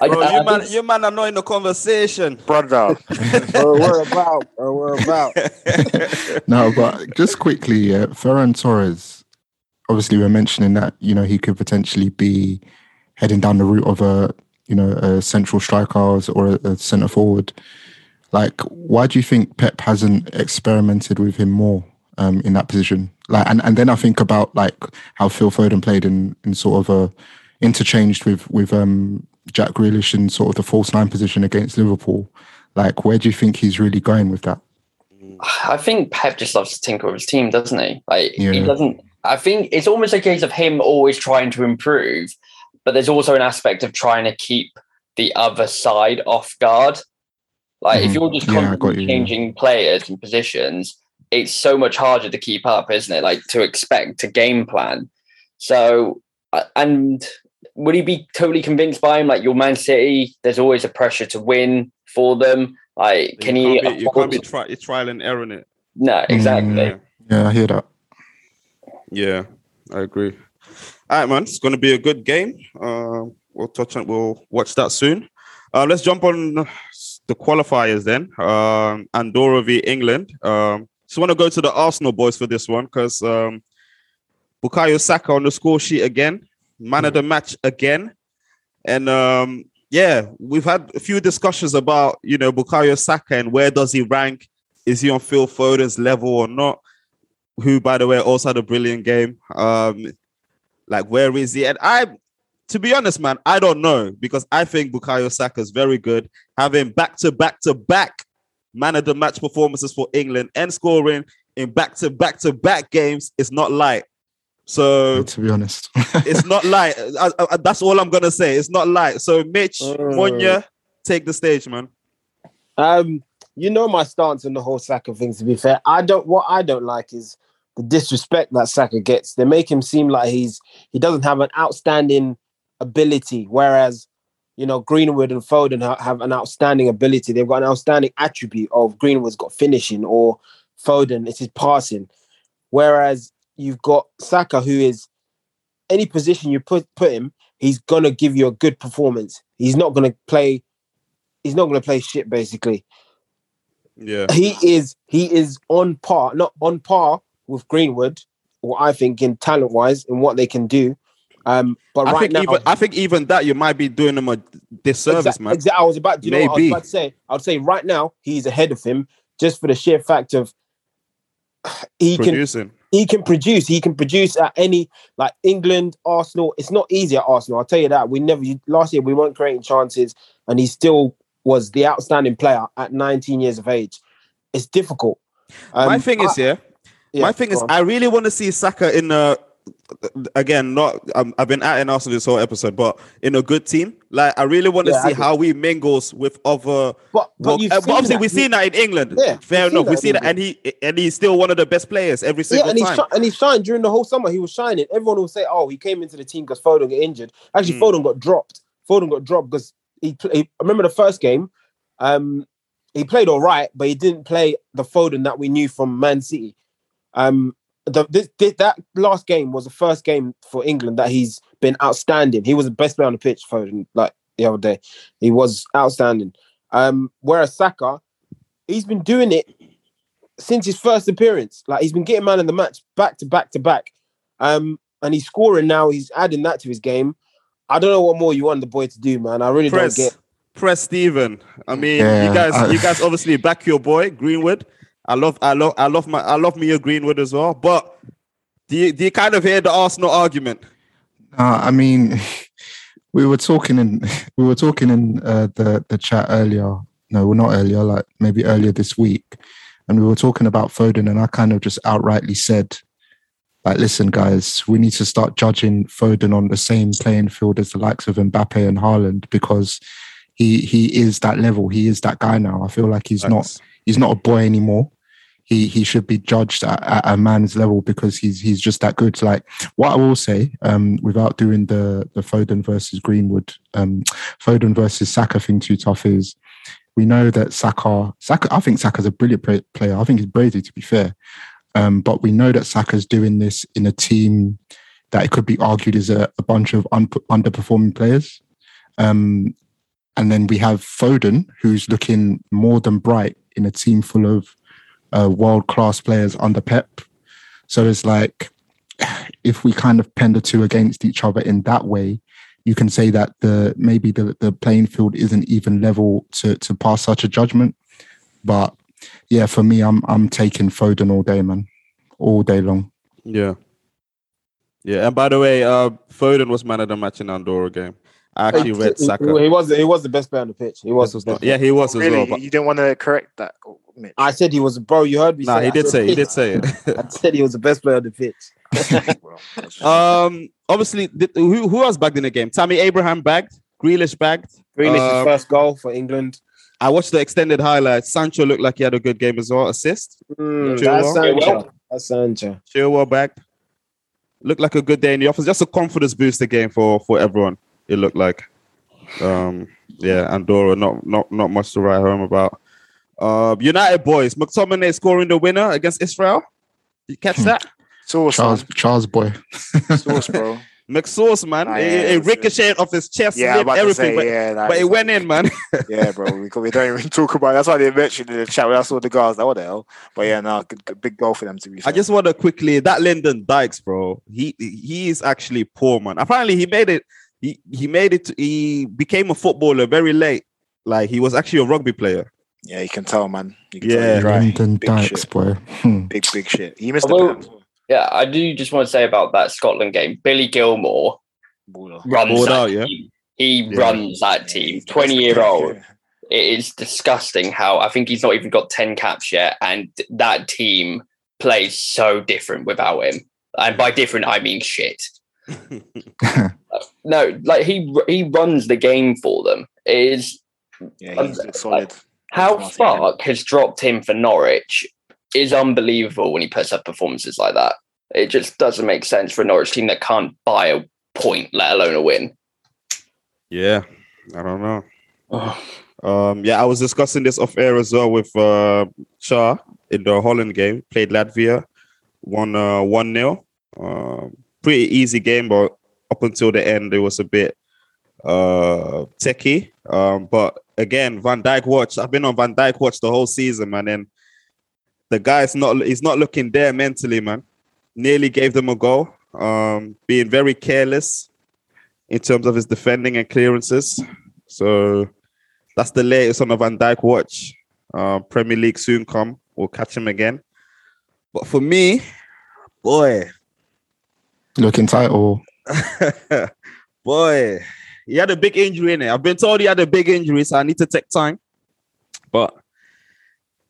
I, Bro, I- you I man, you man are not in the conversation. brother. or we're about or we're about. No, but just quickly, yeah, Ferran Torres. Obviously, we're mentioning that you know he could potentially be heading down the route of a you know a central striker or a, centre forward. Like, why do you think Pep hasn't experimented with him more um, in that position? Like, and, and then I think about like how Phil Foden played in in sort of a interchanged with with um, Jack Grealish in sort of the false nine position against Liverpool. Like, where do you think he's really going with that? I think Pep just loves to tinker with his team, doesn't he? Like he doesn't. I think it's almost a case of him always trying to improve, but there's also an aspect of trying to keep the other side off guard. Like if Mhm. you're just Yeah, constantly you, yeah. changing players and positions, it's so much harder to keep up, isn't it? Like to expect to game plan. So uh, and would he be totally convinced by him? Like your Man City, there's always a pressure to win for them. Like can you he? Can't be, you afford can't be to- tri- trial and error in it. no, exactly. Mm. Yeah, I hear that. Yeah, I agree. All right, man. It's going to be a good game. Uh, we'll touch on. We'll watch that soon. Uh, let's jump on the qualifiers then. Um, Andorra v England. Um, just want to go to the Arsenal boys for this one because um, Bukayo Saka on the score sheet again, man of the match again, and um, yeah, we've had a few discussions about you know Bukayo Saka and where does he rank? Is he on Phil Foden's level or not? who, by the way, also had a brilliant game. Um, like, where is he? And I, to be honest, man, I don't know because I think Bukayo Saka is very good, having back to back to back man of the match performances for England and scoring in back to back to back games is not light. So to be honest. it's not light. I- I- that's all I'm gonna say. It's not light. So Mitch, Uh. Monya, take the stage, man. Um, you know my stance on the whole Saka thing. To be fair, I don't. What I don't like is the disrespect that Saka gets. They make him seem like he's he doesn't have an outstanding ability, whereas you know Greenwood and Foden ha- have an outstanding ability. They've got an outstanding attribute of Greenwood's got finishing or Foden it's his passing. Whereas you've got Saka, who is any position you put put him, he's gonna give you a good performance. He's not gonna play. He's not gonna play shit. Basically, Yeah. he is he is on par, not on par with Greenwood, what I think in talent wise and what they can do. Um, but I right think now, even I think even that you might be doing him a disservice, Exact- man. exact- I was about, you know, I was about to say. I would say right now he's ahead of him just for the sheer fact of he can he can produce. He can produce at any like England, Arsenal. It's not easy at Arsenal. I'll tell you that. We never last year we weren't creating chances, and he still was the outstanding player at 19 years of age. It's difficult. my Um, thing is, I- yeah, yeah, my thing is, on. I really want to see Saka in a again. Not um, I've been at in Arsenal this whole episode, but in a good team. Like I really want to Yeah, see how he mingles with other. but but, uh, but obviously that. we've seen that in England. Yeah, fair enough. We see that, and he and he's still one of the best players every single yeah, and he, time. shi- and he shined during the whole summer. He was shining. Everyone will say, "Oh, he came into the team because Foden got injured." Actually, Mm. Foden got dropped. Foden got dropped because he, he. I remember the first game. Um, he played all right, but he didn't play the Foden that we knew from Man City. Um, the this, this that last game was the first game for England that he's been outstanding. He was the best player on the pitch. for like the other day, he was outstanding. Um, whereas Saka, he's been doing it since his first appearance. Like he's been getting man of the match back to back to back. Um, and he's scoring now. He's adding that to his game. I don't know what more you want the boy to do, man. I really press, don't get. press Steven. I mean, Yeah, you guys, I- you guys obviously back your boy Greenwood. I love, I love, I love my, I love me a Greenwood as well. But do you, do you kind of hear the Arsenal argument? Uh, I mean, we were talking in we were talking in uh, the the chat earlier. No, well, not earlier, like maybe earlier this week, and we were talking about Foden, and I kind of just outrightly said, like, listen, guys, we need to start judging Foden on the same playing field as the likes of Mbappe and Haaland because he he is that level. He is that guy now. I feel like he's not he's not a boy anymore. He he should be judged at, at a man's level because he's he's just that good. Like what I will say, um, without doing the the Foden versus Greenwood, um, Foden versus Saka thing too tough is we know that Saka Saka I think Saka's a brilliant play- player. I think he's brazy to be fair. Um, but we know that Saka's doing this in a team that it could be argued is a, a bunch of un- underperforming players. Um, and then we have Foden, who's looking more than bright in a team full of uh, world class players under Pep. So it's like if we kind of pen the two against each other in that way, you can say that the maybe the, the playing field isn't even level to to pass such a judgment. But yeah, for me, I'm I'm taking Foden all day, man, all day long. Yeah. Yeah, and by the way, uh, Foden was man of the match in Andorra game. I actually read he, Saka. he was he was the best player on the pitch. He was. This was not, yeah, he was as really, well. But you didn't want to correct that, Mitch. I said he was, a bro. You heard me. nah, say he it. I did say. He did say it. I said he was the best player on the pitch. Um, obviously, did, who who else bagged in the game? Tammy Abraham bagged. Grealish bagged. Grealish's Um, first goal for England. I watched the extended highlights. Sancho looked like he had a good game as well. Assist. Mm, that's Sancho. Chilwell. That's Sancho. Chilwell bagged. Looked like a good day in the office. Just a confidence booster game for for everyone. It looked like. Um, yeah, Andorra. Not not not much to write home about. Uh, United boys. McTominay scoring the winner against Israel. You catch Hmm. that? Sauce, Charles man. Charles boy. Sauce, bro. McSauce, man. Ah, it, yeah, it it's- ricocheted off his chest, Yeah, lip, everything, say, but, yeah, that but it is went like- in, man. Yeah, bro. We, we don't even talk about. That's why they mentioned in the chat when I saw the guys. Like, what the hell? But yeah, no, good, good, big goal for them to be. I just want to quickly that Lyndon Dykes, bro. He he is actually poor, man. Apparently, he made it. He he made it. He became a footballer very late. Like he was actually a rugby player. Yeah, you can tell, man. You can Yeah. tell he's dry. Lyndon Big Dykes, shit. boy. Hmm. Big, big shit. He missed the Although- pen. Yeah, I do just want to say about that Scotland game. Billy Gilmour Baller. runs Balled that out, yeah? team. He Yeah. runs that team. Twenty year old. It is disgusting how I think he's not even got ten caps yet, and that team plays so different without him. And by different, I mean shit. No, like he he runs the game for them. It is Yeah, he's looks solid. How Martin, Farke has dropped him for Norwich is unbelievable when he puts up performances like that. It just doesn't make sense for a Norwich team that can't buy a point, let alone a win. Yeah, I don't know. Um, yeah, I was discussing this off air as well with uh, Char in the Holland game. Played Latvia. won uh, one 0 um, Pretty easy game, but up until the end, it was a bit uh techie. Um, but again, Van Dijk watch. I've been on Van Dijk watch the whole season, man, and the guy's not he's not looking there mentally, man. Nearly gave them a goal. Um, being very careless in terms of his defending and clearances. So that's the latest on the Van Dijk watch. Uh, Premier League soon come. We'll catch him again. But for me, boy, Looking tight or boy, he had a big injury in it. I've been told he had a big injury, so I need to take time. But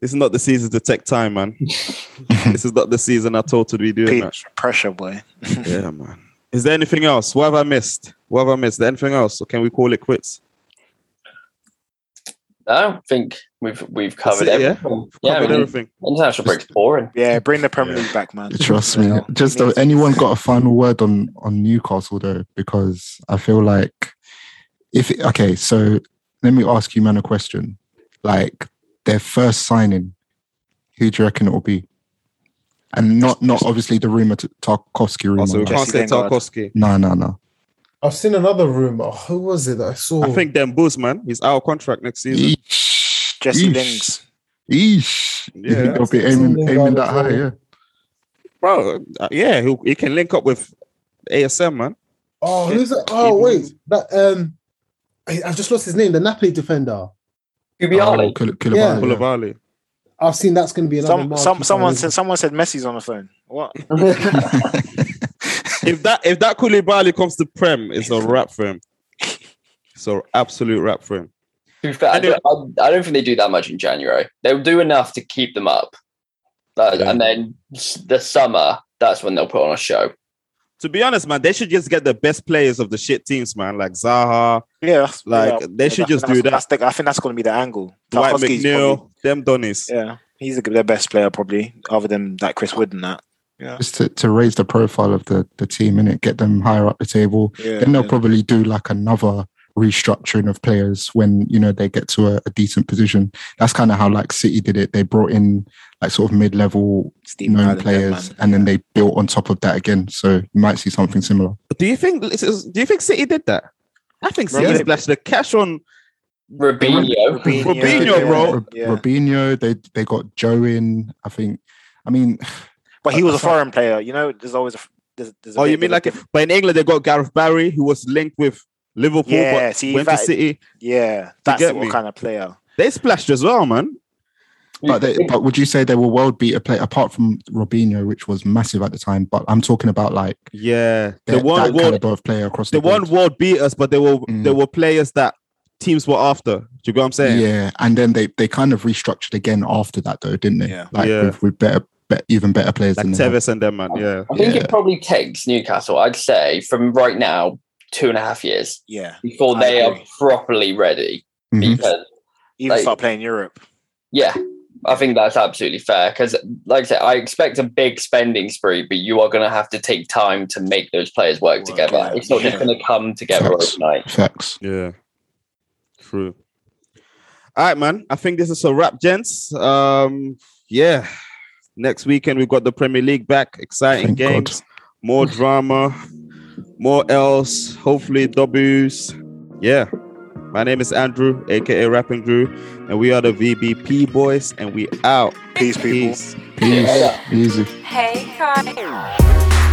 this is not the season to take time, man. this is not the season I told to be doing that. Pressure, boy. Yeah, man. Is there anything else? What have I missed? What have I missed? Anything else? Or can we call it quits? I think we've we've covered it, yeah? everything. Yeah, I Covered mean, everything. international break's boring. Yeah, bring the Premier Yeah. League back, man. trust me. Just uh, anyone got a final word on on Newcastle though, because I feel like if okay, so let me ask you man a question. Like their first signing, who do you reckon it will be? And not not obviously the rumor to Tarkowski rumor. Also, we no. can't say Tarkowski. no, no, no. I've seen another rumor. Who was it I saw? I think Demboo's, man. He's out of contract next season. Eesh. Jesse Eesh. Lings. Eesh. You Yeah. think they'll be aiming, aiming that high, yeah. Bro, uh, yeah, he, he can link up with ASM, man. Oh, who's it? Oh, wait. That um, I- I've just lost his name. The Napoli defender. Kubiali. Oh, Kul- Yeah. Koulibaly, yeah. Koulibaly. I've seen that's going to be another. Some, some, someone said, someone said Messi's on the phone. What? if that if that Koulibaly comes to Prem, it's a wrap for him. It's an absolute wrap for him. To be fair, I don't, I, I don't think they do that much in January. They'll do enough to keep them up, Uh, Yeah. and then the summer, that's when they'll put on a show. To be honest, man, they should just get the best players of the shit teams, man, like Zaha, Yeah, that's- Like, yeah, they should I just do that. That's the, I think that's going to be the angle. Dwight Tarkowski's McNeil, probably- them Donnies. yeah, he's the, their best player probably, other than that Chris Wood and that. Yeah, Just to, to raise the profile of the, the team in it, get them higher up the table. yeah. then they'll yeah. probably do like another restructuring of players when you know they get to a, a decent position. That's kind of how like City did it. They brought in like sort of mid-level Steve known Ireland, players, man. and then they built on top of that again. So you might see something similar. Do you think this is, do you think City did that? I think City Remember- splashed the cash on Robinho. Robinho, bro. Rob- Yeah. Robinho, they they got Joe in. I think. I mean, But he was a foreign player. You know, there's always a. There's, there's a Oh, you mean there's a like but in England they got Gareth Barry who was linked with Liverpool Yeah, but see, went that- to City. yeah, that's what me? kind of player. They splashed as well, man. But they, but would you say they were world beater play apart from Robinho, which was massive at the time? But I'm talking about like Yeah. that, They won that world caliber of player across they the board. won world beaters, but they were Mm. they were players that teams were after. Do you get what I'm saying? Yeah, and then they they kind of restructured again after that, though, didn't they? Yeah. like Yeah. with, with better, be, even better players Like than. Tevez and them, man. Yeah. I think Yeah. it probably takes Newcastle, I'd say, from right now, two and a half years Yeah, before I they are properly ready. Mhm. Because, even Like- start playing Europe. yeah, I think that's absolutely fair. Because, like I said, I expect a big spending spree, but you are going to have to take time to make those players work Work, together. yeah. It's not just going to come together Facts. overnight. Facts. Yeah. True. All right, man. I think this is a wrap, gents. Um, yeah. Next weekend we've got the Premier League back. Exciting Thank God. games, more drama, more L's, hopefully W's. Yeah. My name is Andrew, aka Rapping Drew, and we are the VBP boys, and we out. Peace, people. Peace. Peace. Yeah. Easy. Hey, Kai.